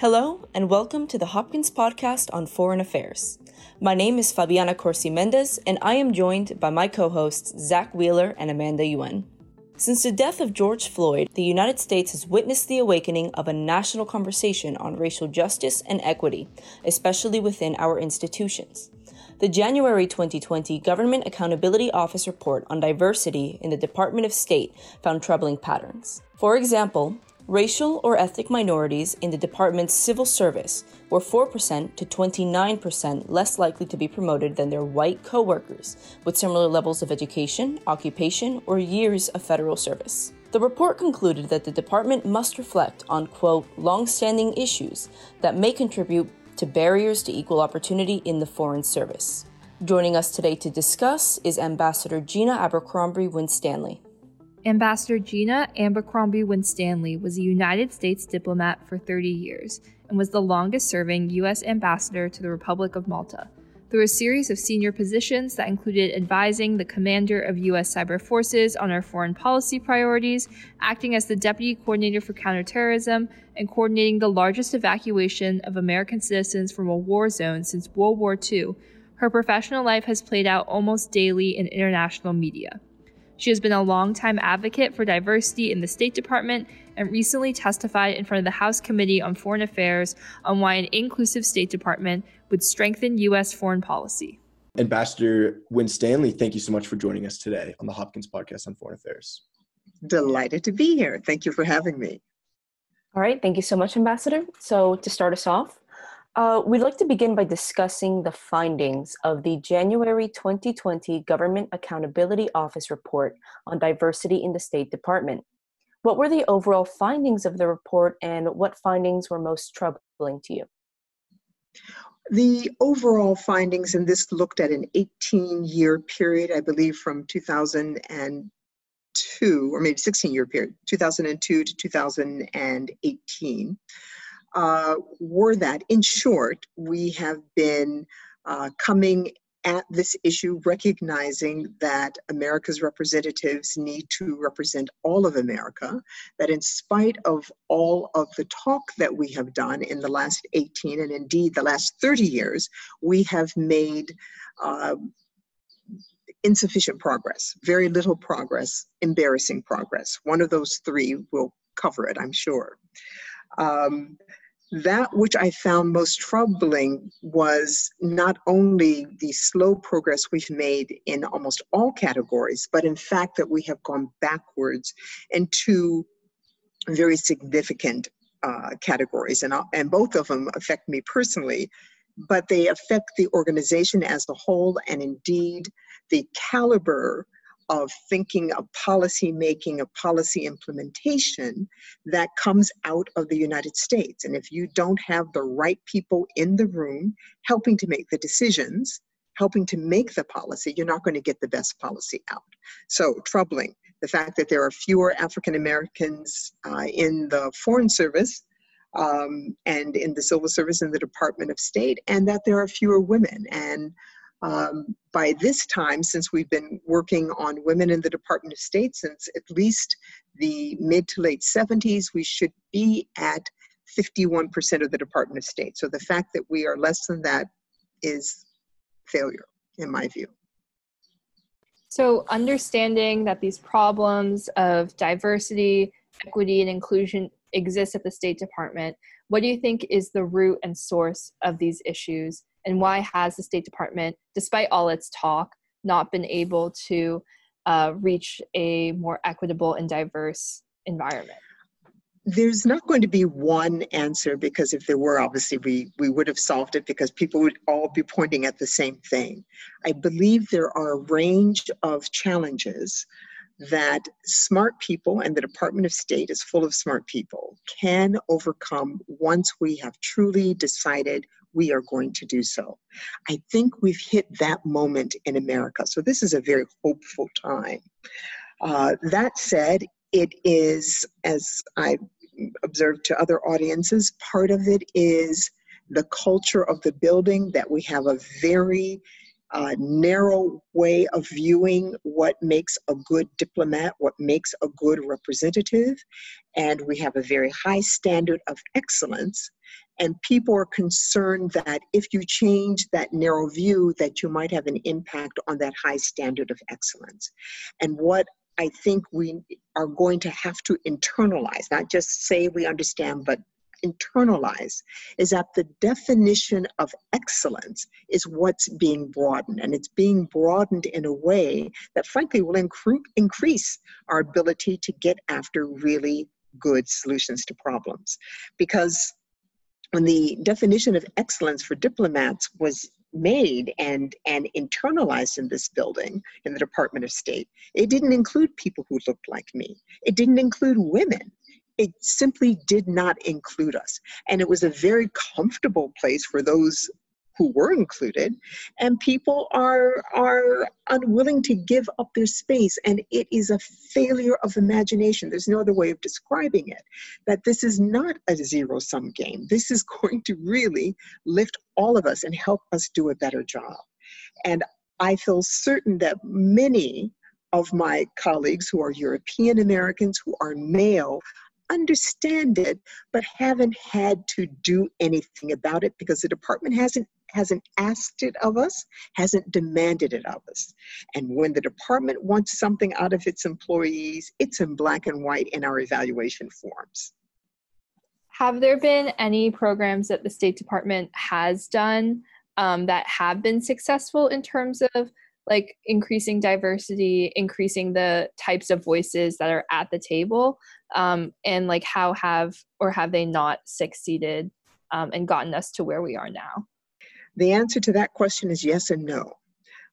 Hello, and welcome to the Hopkins Podcast on Foreign Affairs. My name is Fabiana Corsi Mendez, and I am joined by my co hosts, Zach Wheeler and Amanda Yuen. Since the death of George Floyd, the United States has witnessed the awakening of a national conversation on racial justice and equity, especially within our institutions. The January 2020 Government Accountability Office report on diversity in the Department of State found troubling patterns. For example, racial or ethnic minorities in the department's civil service were 4% to 29% less likely to be promoted than their white coworkers with similar levels of education, occupation, or years of federal service. The report concluded that the department must reflect on, quote, long-standing issues that may contribute to barriers to equal opportunity in the Foreign Service. Joining us today to discuss is Ambassador Gina Abercrombie Winstanley. Ambassador Gina Abercrombie Winstanley was a United States diplomat for 30 years and was the longest serving U.S. ambassador to the Republic of Malta. Through a series of senior positions that included advising the commander of U.S. cyber forces on our foreign policy priorities, acting as the deputy coordinator for counterterrorism, and coordinating the largest evacuation of American citizens from a war zone since World War II, her professional life has played out almost daily in international media. She has been a longtime advocate for diversity in the State Department and recently testified in front of the House Committee on Foreign Affairs on why an inclusive State Department would strengthen U.S. foreign policy. Ambassador Winstanley, thank you so much for joining us today on the Hopkins Podcast on Foreign Affairs. Delighted to be here. Thank you for having me. All right, thank you so much, Ambassador. So, to start us off, uh, we'd like to begin by discussing the findings of the January 2020 Government Accountability Office report on diversity in the State Department. What were the overall findings of the report and what findings were most troubling to you? The overall findings, and this looked at an 18 year period, I believe from 2002, or maybe 16 year period, 2002 to 2018 uh, were that, in short, we have been uh, coming at this issue recognizing that America's representatives need to represent all of America, that in spite of all of the talk that we have done in the last 18 and indeed the last 30 years, we have made uh, insufficient progress, very little progress, embarrassing progress. One of those three will cover it, I'm sure. Um, that which I found most troubling was not only the slow progress we've made in almost all categories, but in fact that we have gone backwards in two very significant uh, categories, and, and both of them affect me personally, but they affect the organization as a whole, and indeed the caliber of thinking of policy making, of policy implementation that comes out of the United States. And if you don't have the right people in the room helping to make the decisions, helping to make the policy, you're not going to get the best policy out. So, troubling. The fact that there are fewer African Americans uh, in the Foreign Service um, and in the Civil Service in the Department of State, and that there are fewer women. And um, by this time, since we've been working on women in the Department of State since at least the mid to late 70s, we should be at 51% of the Department of State. So the fact that we are less than that is failure, in my view. So, understanding that these problems of diversity, equity, and inclusion exist at the State Department, what do you think is the root and source of these issues? And why has the State Department, despite all its talk, not been able to uh, reach a more equitable and diverse environment? There's not going to be one answer because if there were, obviously we, we would have solved it because people would all be pointing at the same thing. I believe there are a range of challenges that smart people and the Department of State is full of smart people can overcome once we have truly decided we are going to do so. I think we've hit that moment in America. So this is a very hopeful time. Uh, that said, it is, as I observed to other audiences, part of it is the culture of the building that we have a very uh, narrow way of viewing what makes a good diplomat, what makes a good representative, and we have a very high standard of excellence. And people are concerned that if you change that narrow view, that you might have an impact on that high standard of excellence. And what I think we are going to have to internalize, not just say we understand, but internalize is that the definition of excellence is what's being broadened. And it's being broadened in a way that, frankly, will incre- increase our ability to get after really good solutions to problems. Because when the definition of excellence for diplomats was made and and internalized in this building in the department of state it didn't include people who looked like me it didn't include women it simply did not include us. And it was a very comfortable place for those who were included. And people are are unwilling to give up their space. And it is a failure of imagination. There's no other way of describing it. That this is not a zero sum game. This is going to really lift all of us and help us do a better job. And i feel certain that many of my colleagues who are European Americans, who are male, understand it but haven't had to do anything about it because the department hasn't hasn't asked it of us hasn't demanded it of us. And when the department wants something out of its employees it's in black and white in our evaluation forms. Have there been any programs that the state department has done um, that have been successful in terms of like increasing diversity increasing the types of voices that are at the table um, and like how have or have they not succeeded um, and gotten us to where we are now the answer to that question is yes and no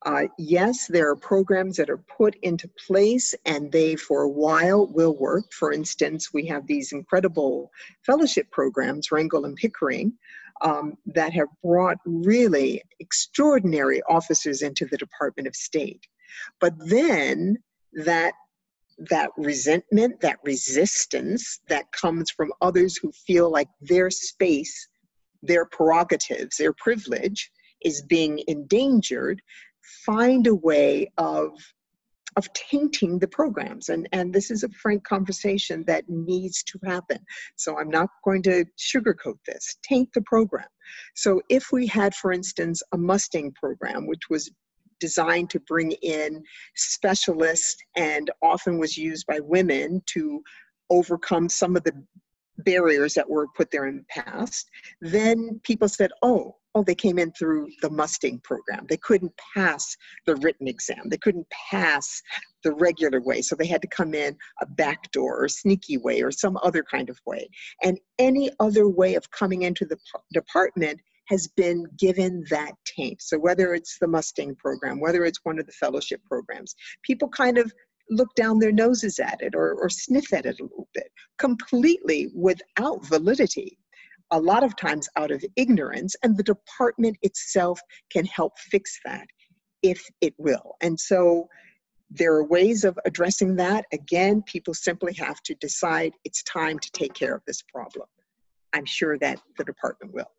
uh, yes, there are programs that are put into place and they for a while will work. For instance, we have these incredible fellowship programs, Rangel and Pickering, um, that have brought really extraordinary officers into the Department of State. But then that that resentment, that resistance that comes from others who feel like their space, their prerogatives, their privilege is being endangered, find a way of of tainting the programs. And and this is a frank conversation that needs to happen. So i'm not going to sugarcoat this. Taint the program. So if we had for instance a mustang program which was designed to bring in specialists and often was used by women to overcome some of the barriers that were put there in the past then people said oh oh, Oh, they came in through the Mustang program. They couldn't pass the written exam. They couldn't pass the regular way. So they had to come in a back door or sneaky way or some other kind of way. And any other way of coming into the department has been given that taint. So whether it's the Mustang program, whether it's one of the fellowship programs, people kind of look down their noses at it or, or sniff at it a little bit, completely without validity a lot of times out of ignorance, and the department itself can help fix that if it will. And so there are ways of addressing that. Again, people simply have to decide it's time to take care of this problem. I'm sure that the department will.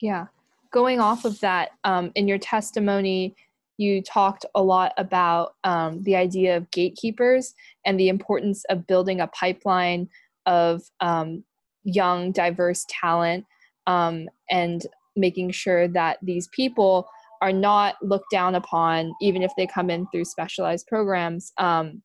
Yeah. Going off of that, um, in your testimony, you talked a lot about um, the idea of gatekeepers and the importance of building a pipeline of um, young, diverse talent um, and making sure that these people are not looked down upon, even if they come in through specialized programs. Um,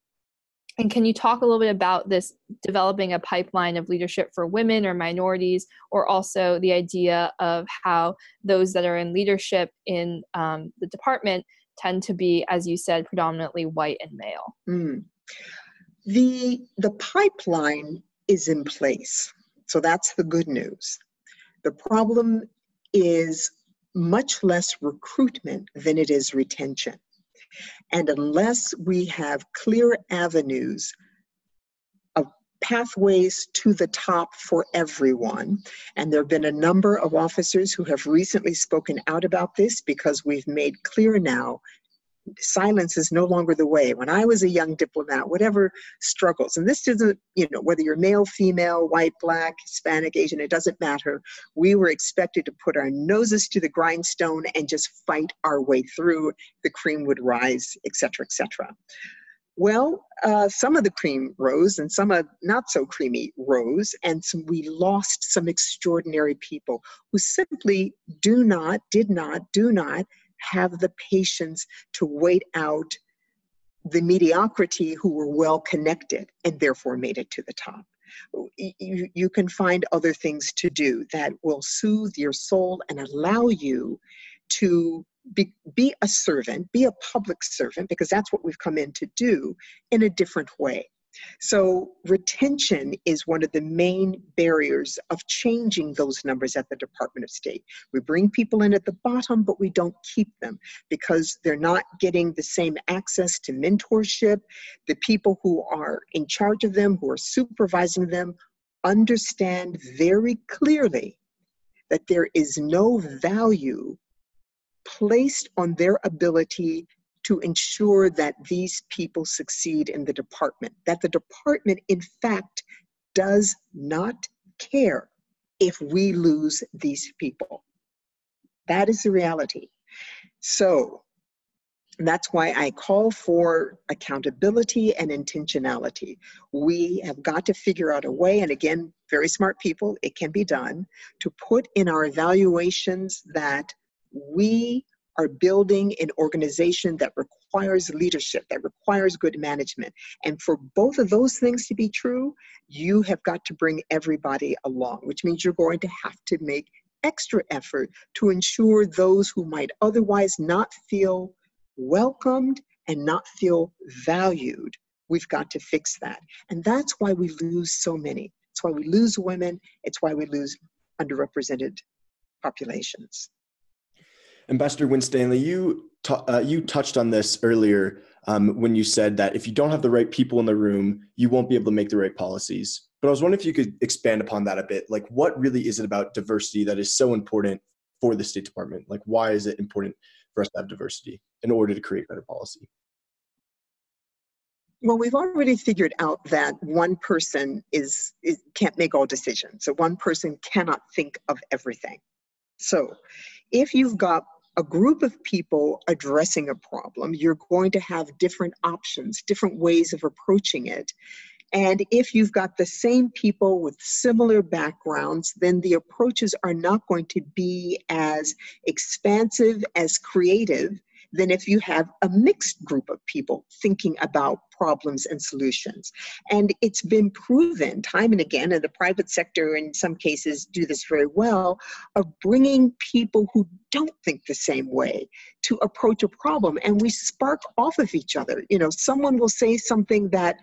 and can you talk a little bit about this developing a pipeline of leadership for women or minorities, or also the idea of how those that are in leadership in um, the department tend to be, as you said, predominantly white and male? Mm. The, the pipeline is in place. So that's the good news. The problem is much less recruitment than it is retention. And unless we have clear avenues of pathways to the top for everyone, and there have been a number of officers who have recently spoken out about this because we've made clear now silence is no longer the way. When I was a young diplomat, whatever struggles, and this isn't, you know, whether you're male, female, white, black, Hispanic, Asian, it doesn't matter. We were expected to put our noses to the grindstone and just fight our way through. The cream would rise, etc., etc. Well, uh, some of the cream rose and some of not so creamy rose, and some, we lost some extraordinary people who simply do not, did not, do not have the patience to wait out the mediocrity who were well connected and therefore made it to the top. You, you can find other things to do that will soothe your soul and allow you to be, be a servant, be a public servant, because that's what we've come in to do in a different way. So, retention is one of the main barriers of changing those numbers at the Department of State. We bring people in at the bottom, but we don't keep them because they're not getting the same access to mentorship. The people who are in charge of them, who are supervising them, understand very clearly that there is no value placed on their ability to ensure that these people succeed in the department. That the department, in fact, does not care if we lose these people. That is the reality. So that's why I call for accountability and intentionality. We have got to figure out a way, and again, very smart people, it can be done, to put in our evaluations that we are building an organization that requires leadership, that requires good management. And for both of those things to be true, you have got to bring everybody along, which means you're going to have to make extra effort to ensure those who might otherwise not feel welcomed and not feel valued. We've got to fix that. And that's why we lose so many. It's why we lose women. It's why we lose underrepresented populations. Ambassador Winstanley, you t- uh, you touched on this earlier um, when you said that if you don't have the right people in the room, you won't be able to make the right policies. But I was wondering if you could expand upon that a bit. Like, what really is it about diversity that is so important for the State Department? Like, why is it important for us to have diversity in order to create better policy? Well, we've already figured out that one person is, is can't make all decisions. So one person cannot think of everything. So if you've got a group of people addressing a problem, you're going to have different options, different ways of approaching it. And if you've got the same people with similar backgrounds, then the approaches are not going to be as expansive, as creative, than if you have a mixed group of people thinking about problems and solutions. And it's been proven time and again, and the private sector in some cases do this very well, of bringing people who don't think the same way to approach a problem. And we spark off of each other. You know, someone will say something that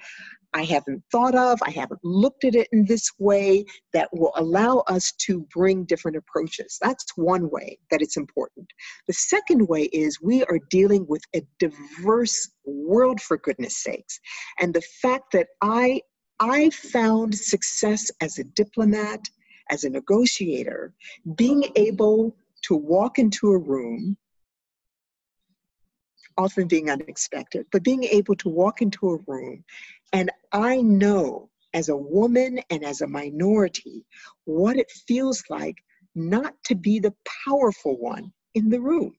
I haven't thought of, I haven't looked at it in this way that will allow us to bring different approaches. That's one way that it's important. The second way is we are dealing with a diverse world, for goodness sakes. And the fact that I I found success as a diplomat, as a negotiator, being able to walk into a room often being unexpected, but being able to walk into a room and I know as a woman and as a minority what it feels like not to be the powerful one in the room.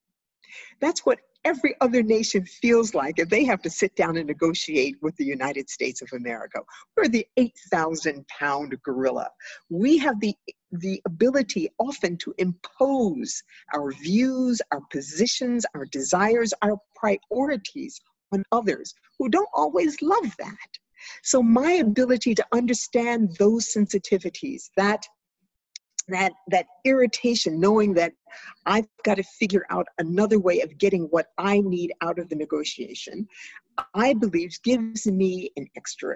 That's what every other nation feels like if they have to sit down and negotiate with the United States of America. We're the 8,000 pound gorilla. We have the, the ability often to impose our views, our positions, our desires, our priorities on others who don't always love that. So my ability to understand those sensitivities, that that that irritation knowing that i've got to figure out another way of getting what i need out of the negotiation i believe gives me an extra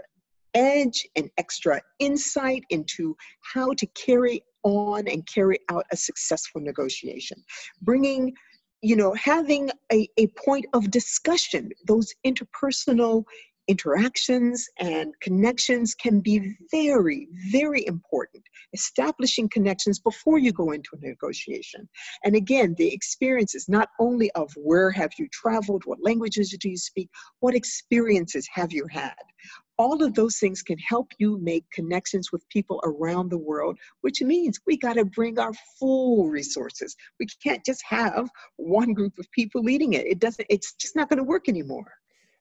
edge and extra insight into how to carry on and carry out a successful negotiation bringing you know, having a, a point of discussion, those interpersonal interactions and connections can be very, very important. Establishing connections before you go into a negotiation. And again, the experiences not only of where have you traveled, what languages do you speak, what experiences have you had. All of those things can help you make connections with people around the world, which means we got to bring our full resources. We can't just have one group of people leading it. It doesn't, it's just not going to work anymore.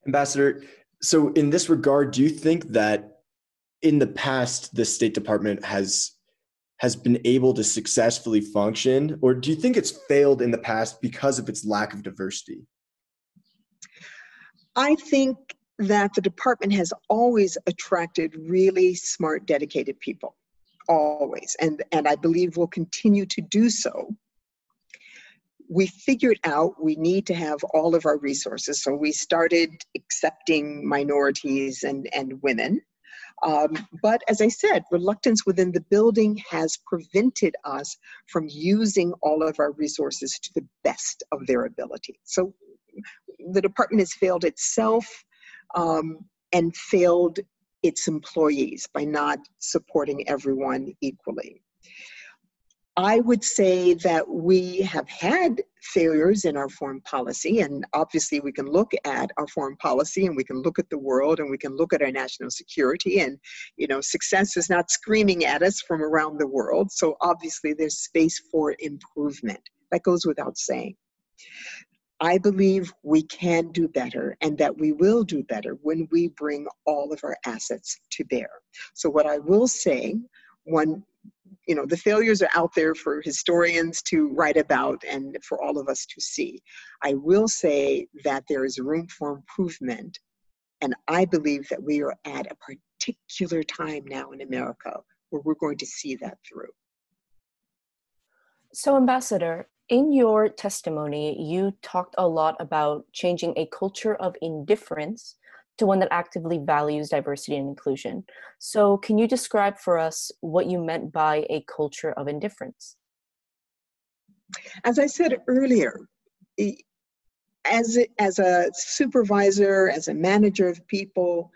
Ambassador, so in this regard, do you think that in the past the State Department has has been able to successfully function, or do you think it's failed in the past because of its lack of diversity? I think that the department has always attracted really smart, dedicated people, always, and and I believe will continue to do so we figured out we need to have all of our resources. So we started accepting minorities and, and women. Um, but as I said, reluctance within the building has prevented us from using all of our resources to the best of their ability. So the department has failed itself um, and failed its employees by not supporting everyone equally. I would say that we have had failures in our foreign policy, and obviously we can look at our foreign policy and we can look at the world and we can look at our national security, and you know, success is not screaming at us from around the world. So obviously there's space for improvement. That goes without saying. I believe we can do better and that we will do better when we bring all of our assets to bear. So, what I will say, one you know the failures are out there for historians to write about and for all of us to see i will say that there is room for improvement and i believe that we are at a particular time now in america where we're going to see that through so ambassador in your testimony you talked a lot about changing a culture of indifference to one that actively values diversity and inclusion. So, can you describe for us what you meant by a culture of indifference? As I said earlier, as as a supervisor, as a manager of people,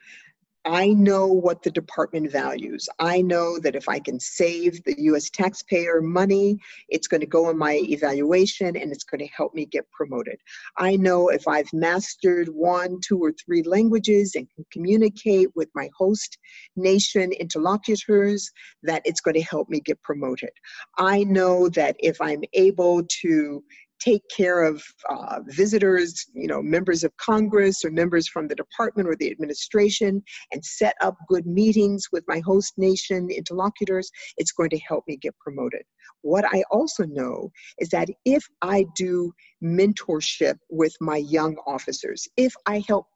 I know what the department values. I know that if I can save the US taxpayer money, it's going to go in my evaluation and it's going to help me get promoted. I know if I've mastered one, two, or three languages and can communicate with my host nation interlocutors, that it's going to help me get promoted. I know that if I'm able to take care of uh, visitors, you know, members of Congress or members from the department or the administration, and set up good meetings with my host nation interlocutors, it's going to help me get promoted. What I also know is that if I do mentorship with my young officers, if I help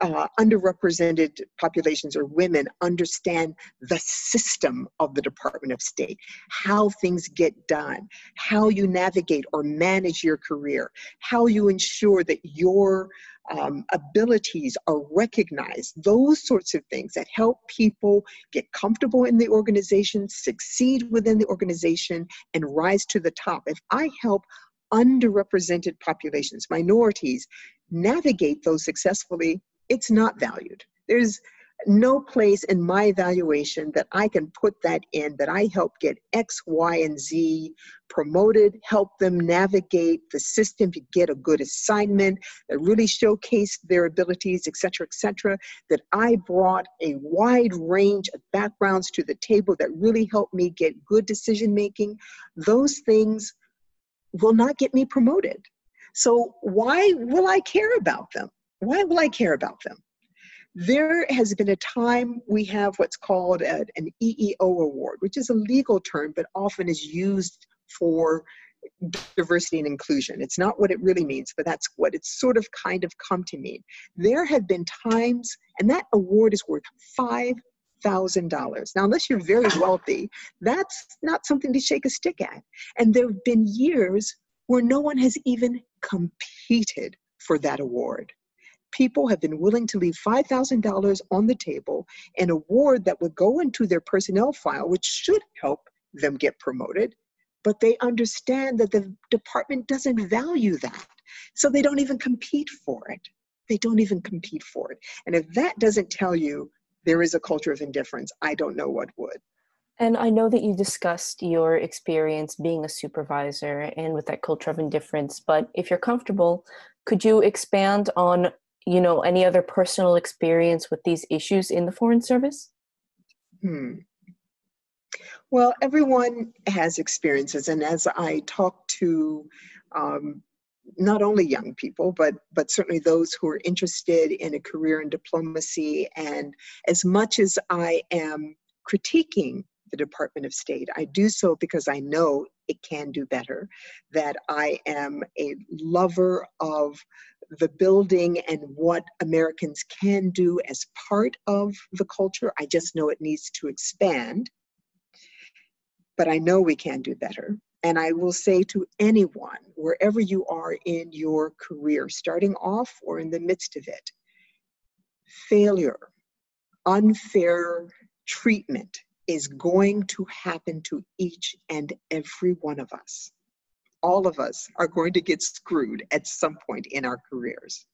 uh, underrepresented populations or women understand the system of the Department of State, how things get done, how you navigate or manage your career, how you ensure that your um, abilities are recognized, those sorts of things that help people get comfortable in the organization, succeed within the organization, and rise to the top. If I help underrepresented populations, minorities, navigate those successfully, it's not valued. There's no place in my evaluation that I can put that in that I help get X, Y, and Z promoted, help them navigate the system to get a good assignment, that really showcased their abilities, etc., etc. That I brought a wide range of backgrounds to the table that really helped me get good decision making. Those things will not get me promoted. So why will I care about them? Why will I care about them? There has been a time we have what's called a, an EEO award, which is a legal term but often is used for diversity and inclusion. It's not what it really means, but that's what it's sort of kind of come to mean. There have been times, and that award is worth five thousand dollars. Now, unless you're very wealthy, that's not something to shake a stick at. And there have been years where no one has even competed for that award people have been willing to leave $5,000 on the table, an award that would go into their personnel file, which should help them get promoted, but they understand that the department doesn't value that. So they don't even compete for it. they don't even compete for it. And if that doesn't tell you there is a culture of indifference, I don't know what would. And I know that you discussed your experience being a supervisor and with that culture of indifference, but if you're comfortable, could you expand on, you know, any other personal experience with these issues in the Foreign Service? Hmm. Well, everyone has experiences, and as I talk to um, not only young people, but but certainly those who are interested in a career in diplomacy, and as much as I am critiquing the Department of State. I do so because I know it can do better, that I am a lover of the building and what Americans can do as part of the culture. I just know it needs to expand. But I know we can do better. And I will say to anyone, wherever you are in your career, starting off or in the midst of it, failure, unfair treatment, is going to happen to each and every one of us. All of us are going to get screwed at some point in our careers.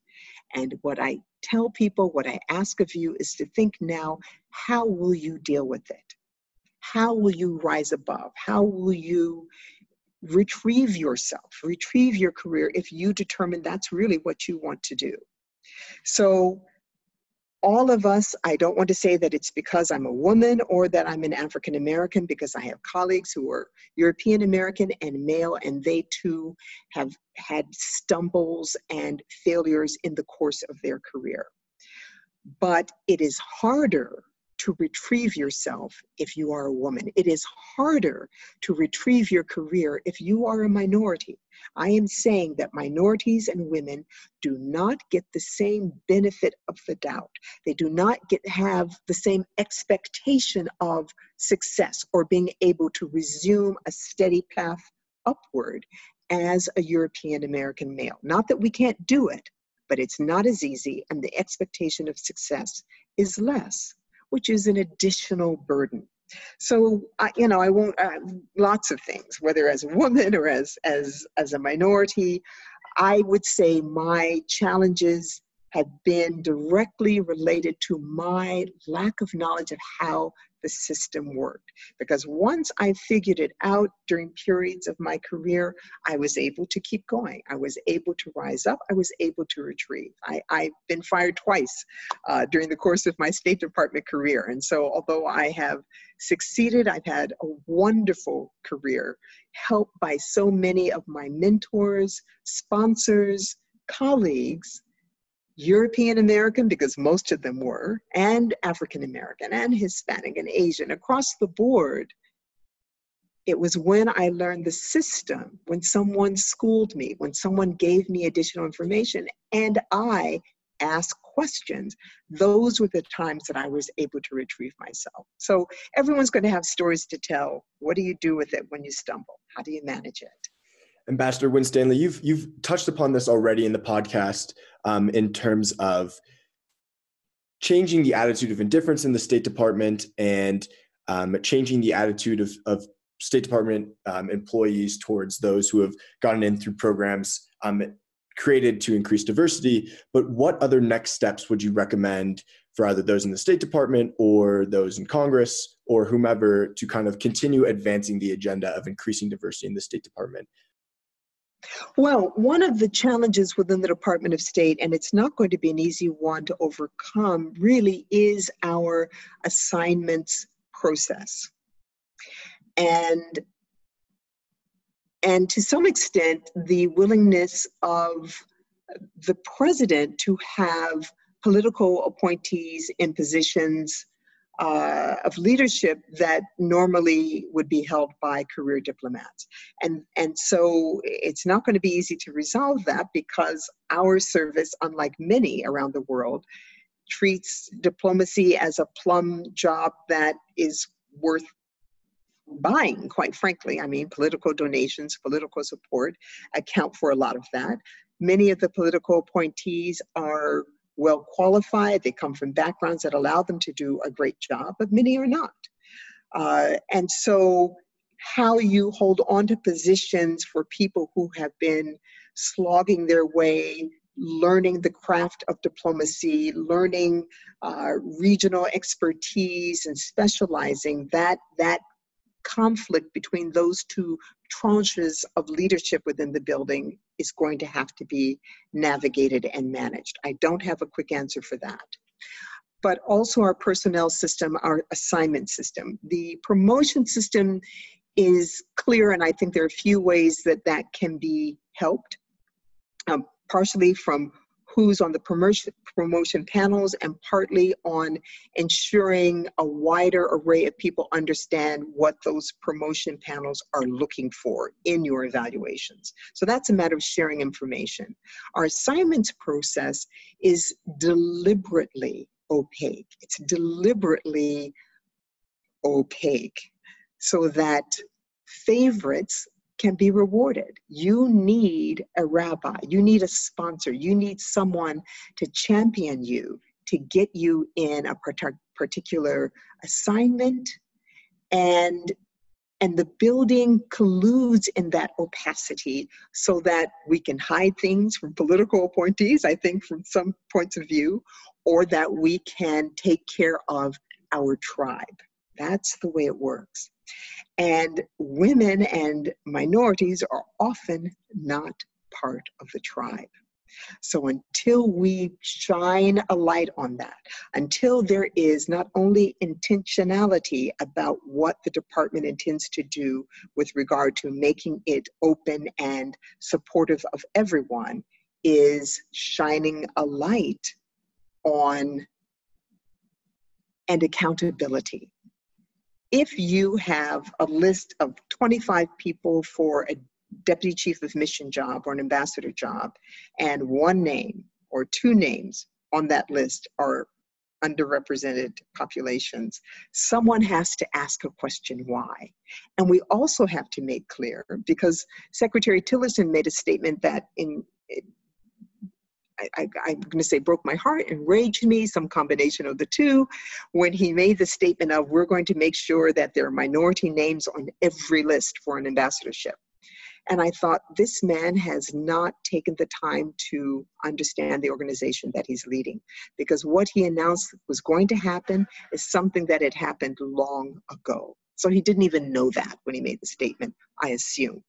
And what I tell people, what I ask of you is to think now how will you deal with it? How will you rise above? How will you retrieve yourself, retrieve your career if you determine that's really what you want to do? So all of us, I don't want to say that it's because I'm a woman or that I'm an African American, because I have colleagues who are European American and male, and they too have had stumbles and failures in the course of their career. But it is harder to retrieve yourself if you are a woman. It is harder to retrieve your career if you are a minority. I am saying that minorities and women do not get the same benefit of the doubt. They do not get have the same expectation of success or being able to resume a steady path upward as a European American male. Not that we can't do it, but it's not as easy and the expectation of success is less which is an additional burden. So, I, you know, I won't, uh, lots of things, whether as a woman or as, as, as a minority, I would say my challenges have been directly related to my lack of knowledge of how the system worked. Because once I figured it out during periods of my career, I was able to keep going. I was able to rise up. I was able to retrieve. I, I've been fired twice uh, during the course of my State Department career. And so, although I have succeeded, I've had a wonderful career, helped by so many of my mentors, sponsors, colleagues European American, because most of them were, and African American, and Hispanic, and Asian, across the board. It was when I learned the system, when someone schooled me, when someone gave me additional information, and I asked questions. Those were the times that I was able to retrieve myself. So everyone's going to have stories to tell. What do you do with it when you stumble? How do you manage it? Ambassador Winstanley, you've you've touched upon this already in the podcast um, in terms of changing the attitude of indifference in the State Department and um, changing the attitude of, of State Department um, employees towards those who have gotten in through programs um, created to increase diversity. But what other next steps would you recommend for either those in the State Department or those in Congress or whomever to kind of continue advancing the agenda of increasing diversity in the State Department? Well, one of the challenges within the Department of State, and it's not going to be an easy one to overcome, really is our assignments process. And and to some extent, the willingness of the president to have political appointees in positions uh, of leadership that normally would be held by career diplomats. And, and so it's not going to be easy to resolve that because our service, unlike many around the world, treats diplomacy as a plum job that is worth buying, quite frankly. I mean, political donations, political support account for a lot of that. Many of the political appointees are well qualified, they come from backgrounds that allow them to do a great job, but many are not. Uh, and so, how you hold on to positions for people who have been slogging their way learning the craft of diplomacy, learning uh, regional expertise, and specializing, that, that conflict between those two tranches of leadership within the building is going to have to be navigated and managed. I don't have a quick answer for that. But also our personnel system, our assignment system. The promotion system is clear, and I think there are a few ways that that can be helped. Um, partially from who's on the promotion, promotion panels and partly on ensuring a wider array of people understand what those promotion panels are looking for in your evaluations. So that's a matter of sharing information. Our assignments process is deliberately opaque. It's deliberately opaque so that favorites can be rewarded. You need a rabbi, you need a sponsor, you need someone to champion you, to get you in a particular assignment. And and the building colludes in that opacity so that we can hide things from political appointees, I think, from some points of view, or that we can take care of our tribe. That's the way it works. And women and minorities are often not part of the tribe. So until we shine a light on that, until there is not only intentionality about what the department intends to do with regard to making it open and supportive of everyone, is shining a light on and accountability if you have a list of 25 people for a deputy chief of mission job or an ambassador job, and one name or two names on that list are underrepresented populations, someone has to ask a question why. And we also have to make clear, because Secretary Tillerson made a statement that in I, am going to say broke my heart, enraged me, some combination of the two, when he made the statement of we're going to make sure that there are minority names on every list for an ambassadorship. And I thought this man has not taken the time to understand the organization that he's leading because what he announced was going to happen is something that had happened long ago. So he didn't even know that when he made the statement, I assume.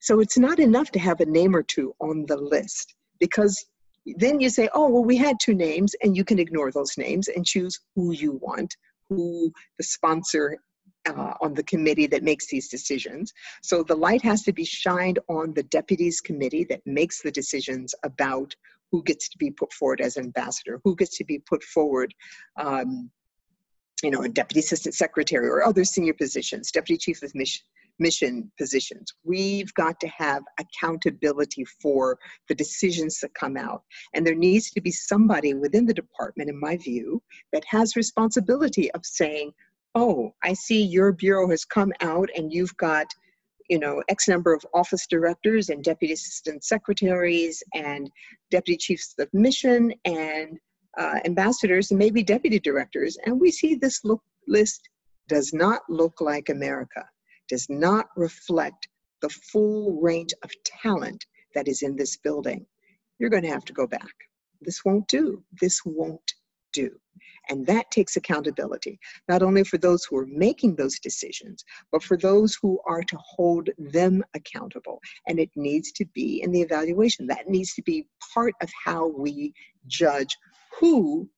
So it's not enough to have a name or two on the list because then you say, oh, well, we had two names, and you can ignore those names and choose who you want, who the sponsor uh, on the committee that makes these decisions. So the light has to be shined on the deputies committee that makes the decisions about who gets to be put forward as ambassador, who gets to be put forward um, you know, a deputy assistant secretary or other senior positions, deputy chief of mission, mission positions. We've got to have accountability for the decisions that come out. And there needs to be somebody within the department, in my view, that has responsibility of saying, oh, I see your bureau has come out and you've got you know, X number of office directors and deputy assistant secretaries and deputy chiefs of mission and uh, ambassadors and maybe deputy directors. And we see this look, list does not look like America does not reflect the full range of talent that is in this building, you're going to have to go back. This won't do. This won't do. And that takes accountability, not only for those who are making those decisions, but for those who are to hold them accountable. And it needs to be in the evaluation. That needs to be part of how we judge who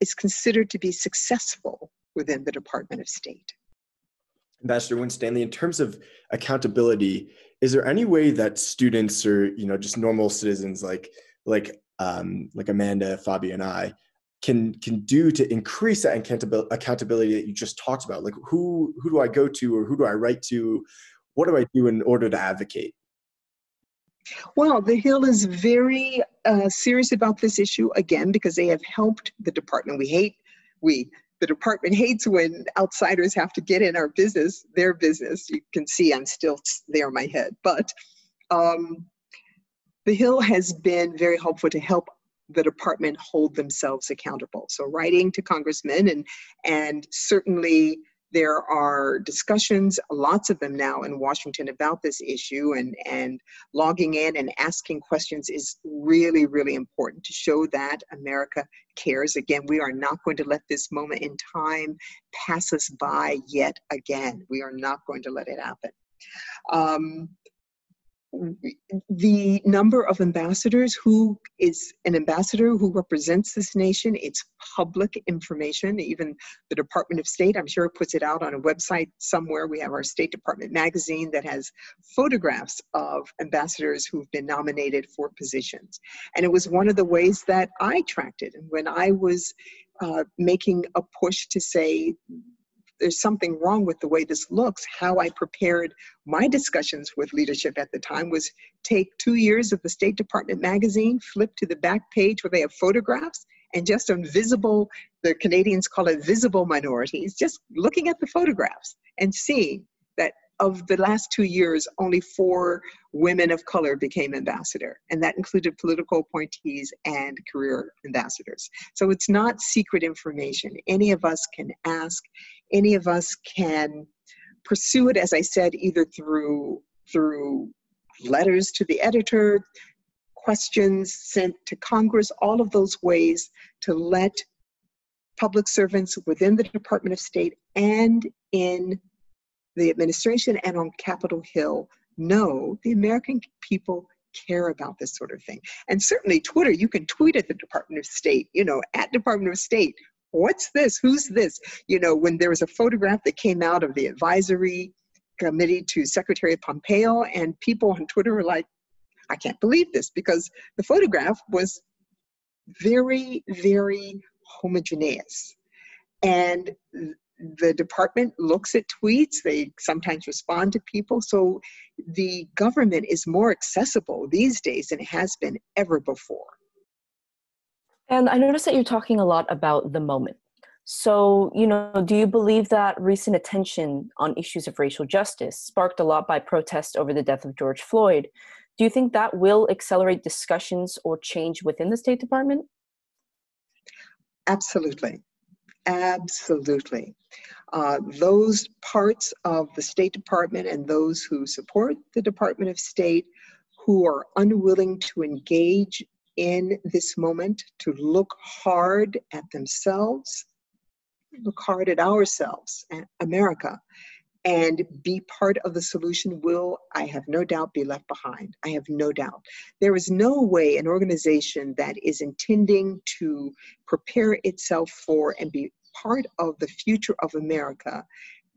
is considered to be successful within the Department of State. Ambassador Winstanley, in terms of accountability, is there any way that students or you know just normal citizens like like um, like Amanda, Fabi, and I can can do to increase that accountability that you just talked about? Like who who do I go to or who do I write to? What do I do in order to advocate? Well, the Hill is very uh, serious about this issue again because they have helped the department. We hate we the department hates when outsiders have to get in our business, their business. You can see I'm still there in my head. But um, the Hill has been very helpful to help the department hold themselves accountable. So writing to congressmen and and certainly there are discussions, lots of them now in Washington about this issue, and, and logging in and asking questions is really, really important to show that America cares. Again, we are not going to let this moment in time pass us by yet again. We are not going to let it happen. Um, the number of ambassadors who is an ambassador who represents this nation it's public information. Even the department of state i'm sure puts it out on a website somewhere. We have our state department magazine that has photographs of ambassadors who've been nominated for positions. And it was one of the ways that i tracked it and when i was uh, making a push to say there's something wrong with the way this looks. How I prepared my discussions with leadership at the time was take two years of the State Department magazine, flip to the back page where they have photographs, and just on visible, the Canadians call it visible minorities, just looking at the photographs and seeing that of the last two years, only four women of color became ambassador, and that included political appointees and career ambassadors. So it's not secret information. Any of us can ask, any of us can pursue it, as I said, either through through letters to the editor, questions sent to Congress, all of those ways to let public servants within the Department of State and in the administration and on Capitol Hill know the American people care about this sort of thing. And certainly Twitter, you can tweet at the Department of State, you know, at Department of State, what's this? Who's this? You know, when there was a photograph that came out of the advisory committee to Secretary Pompeo, and people on Twitter were like, I can't believe this because the photograph was very, very homogeneous. And the department looks at tweets, they sometimes respond to people. So the government is more accessible these days than it has been ever before. And I noticed that you're talking a lot about the moment. So, you know, do you believe that recent attention on issues of racial justice, sparked a lot by protests over the death of George Floyd, do you think that will accelerate discussions or change within the State Department? Absolutely. Absolutely. Uh, those parts of the State Department and those who support the Department of State who are unwilling to engage in this moment to look hard at themselves, look hard at ourselves, at America, and be part of the solution will, I have no doubt, be left behind. I have no doubt. There is no way an organization that is intending to prepare itself for and be part of the future of America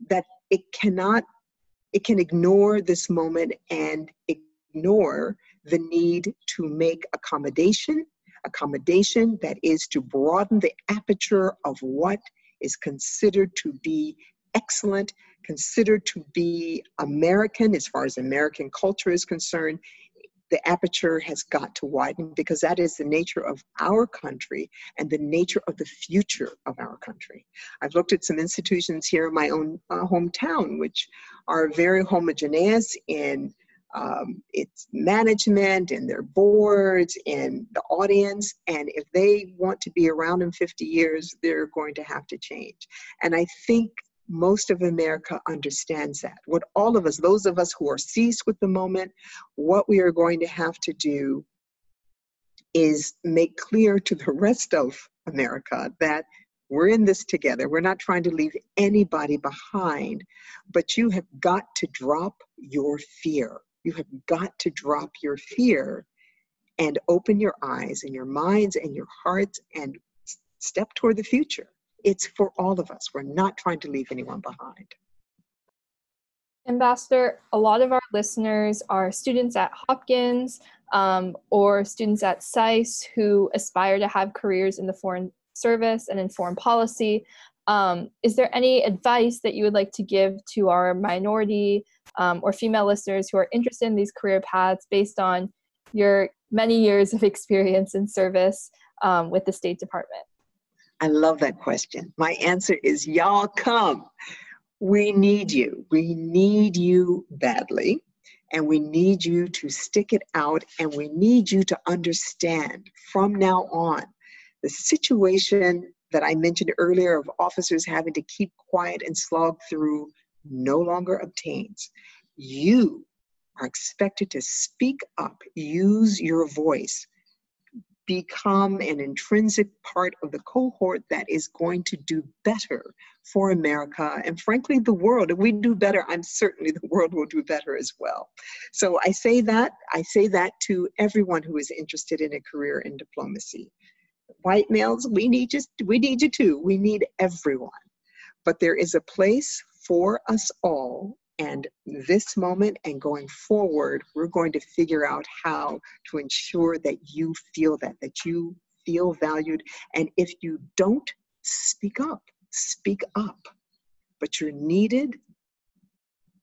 that it cannot, it can ignore this moment and ignore the need to make accommodation, accommodation that is to broaden the aperture of what is considered to be excellent, considered to be American as far as American culture is concerned. The aperture has got to widen because that is the nature of our country and the nature of the future of our country. I've looked at some institutions here in my own uh, hometown, which are very homogeneous in um, its management and their boards and the audience. And if they want to be around in 50 years, they're going to have to change. And I think most of America understands that. What all of us, those of us who are seized with the moment, what we are going to have to do is make clear to the rest of America that we're in this together. We're not trying to leave anybody behind, but you have got to drop your fear. You have got to drop your fear and open your eyes and your minds and your hearts and step toward the future. It's for all of us. We're not trying to leave anyone behind. Ambassador, a lot of our listeners are students at Hopkins um, or students at SAIS who aspire to have careers in the foreign service and in foreign policy. Um, is there any advice that you would like to give to our minority um, or female listeners who are interested in these career paths based on your many years of experience in service um, with the State Department? I love that question. My answer is y'all come. We need you. We need you badly. And we need you to stick it out. And we need you to understand from now on the situation that I mentioned earlier of officers having to keep quiet and slog through no longer obtains. You are expected to speak up, use your voice, become an intrinsic part of the cohort that is going to do better for America and frankly the world. If we do better, I'm certainly the world will do better as well. So I say that, I say that to everyone who is interested in a career in diplomacy. White males, we need you, we need you too. We need everyone. But there is a place for us all and this moment and going forward, we're going to figure out how to ensure that you feel that, that you feel valued. And if you don't, speak up, speak up. But you're needed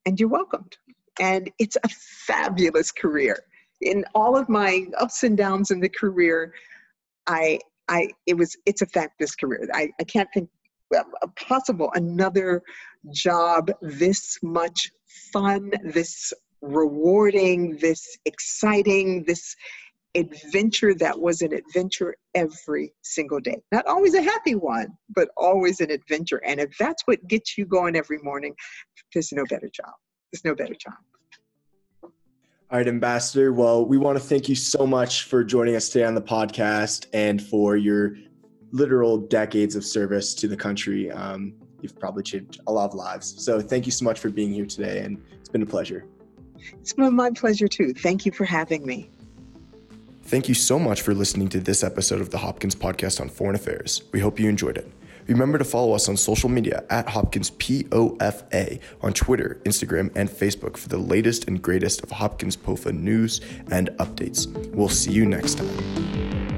and you're welcomed. And it's a fabulous career. In all of my ups and downs in the career, I, I, it was, it's a fabulous career. I, I can't think Uh, possible another job this much fun, this rewarding, this exciting, this adventure that was an adventure every single day. Not always a happy one, but always an adventure. And if that's what gets you going every morning, there's no better job. There's no better job. All right, Ambassador. Well, we want to thank you so much for joining us today on the podcast and for your literal decades of service to the country. Um, you've probably changed a lot of lives. So thank you so much for being here today, and it's been a pleasure. It's been my pleasure too. Thank you for having me. Thank you so much for listening to this episode of the Hopkins Podcast on Foreign Affairs. We hope you enjoyed it. Remember to follow us on social media at Hopkins POFA on Twitter, Instagram, and Facebook for the latest and greatest of Hopkins POFA news and updates. We'll see you next time.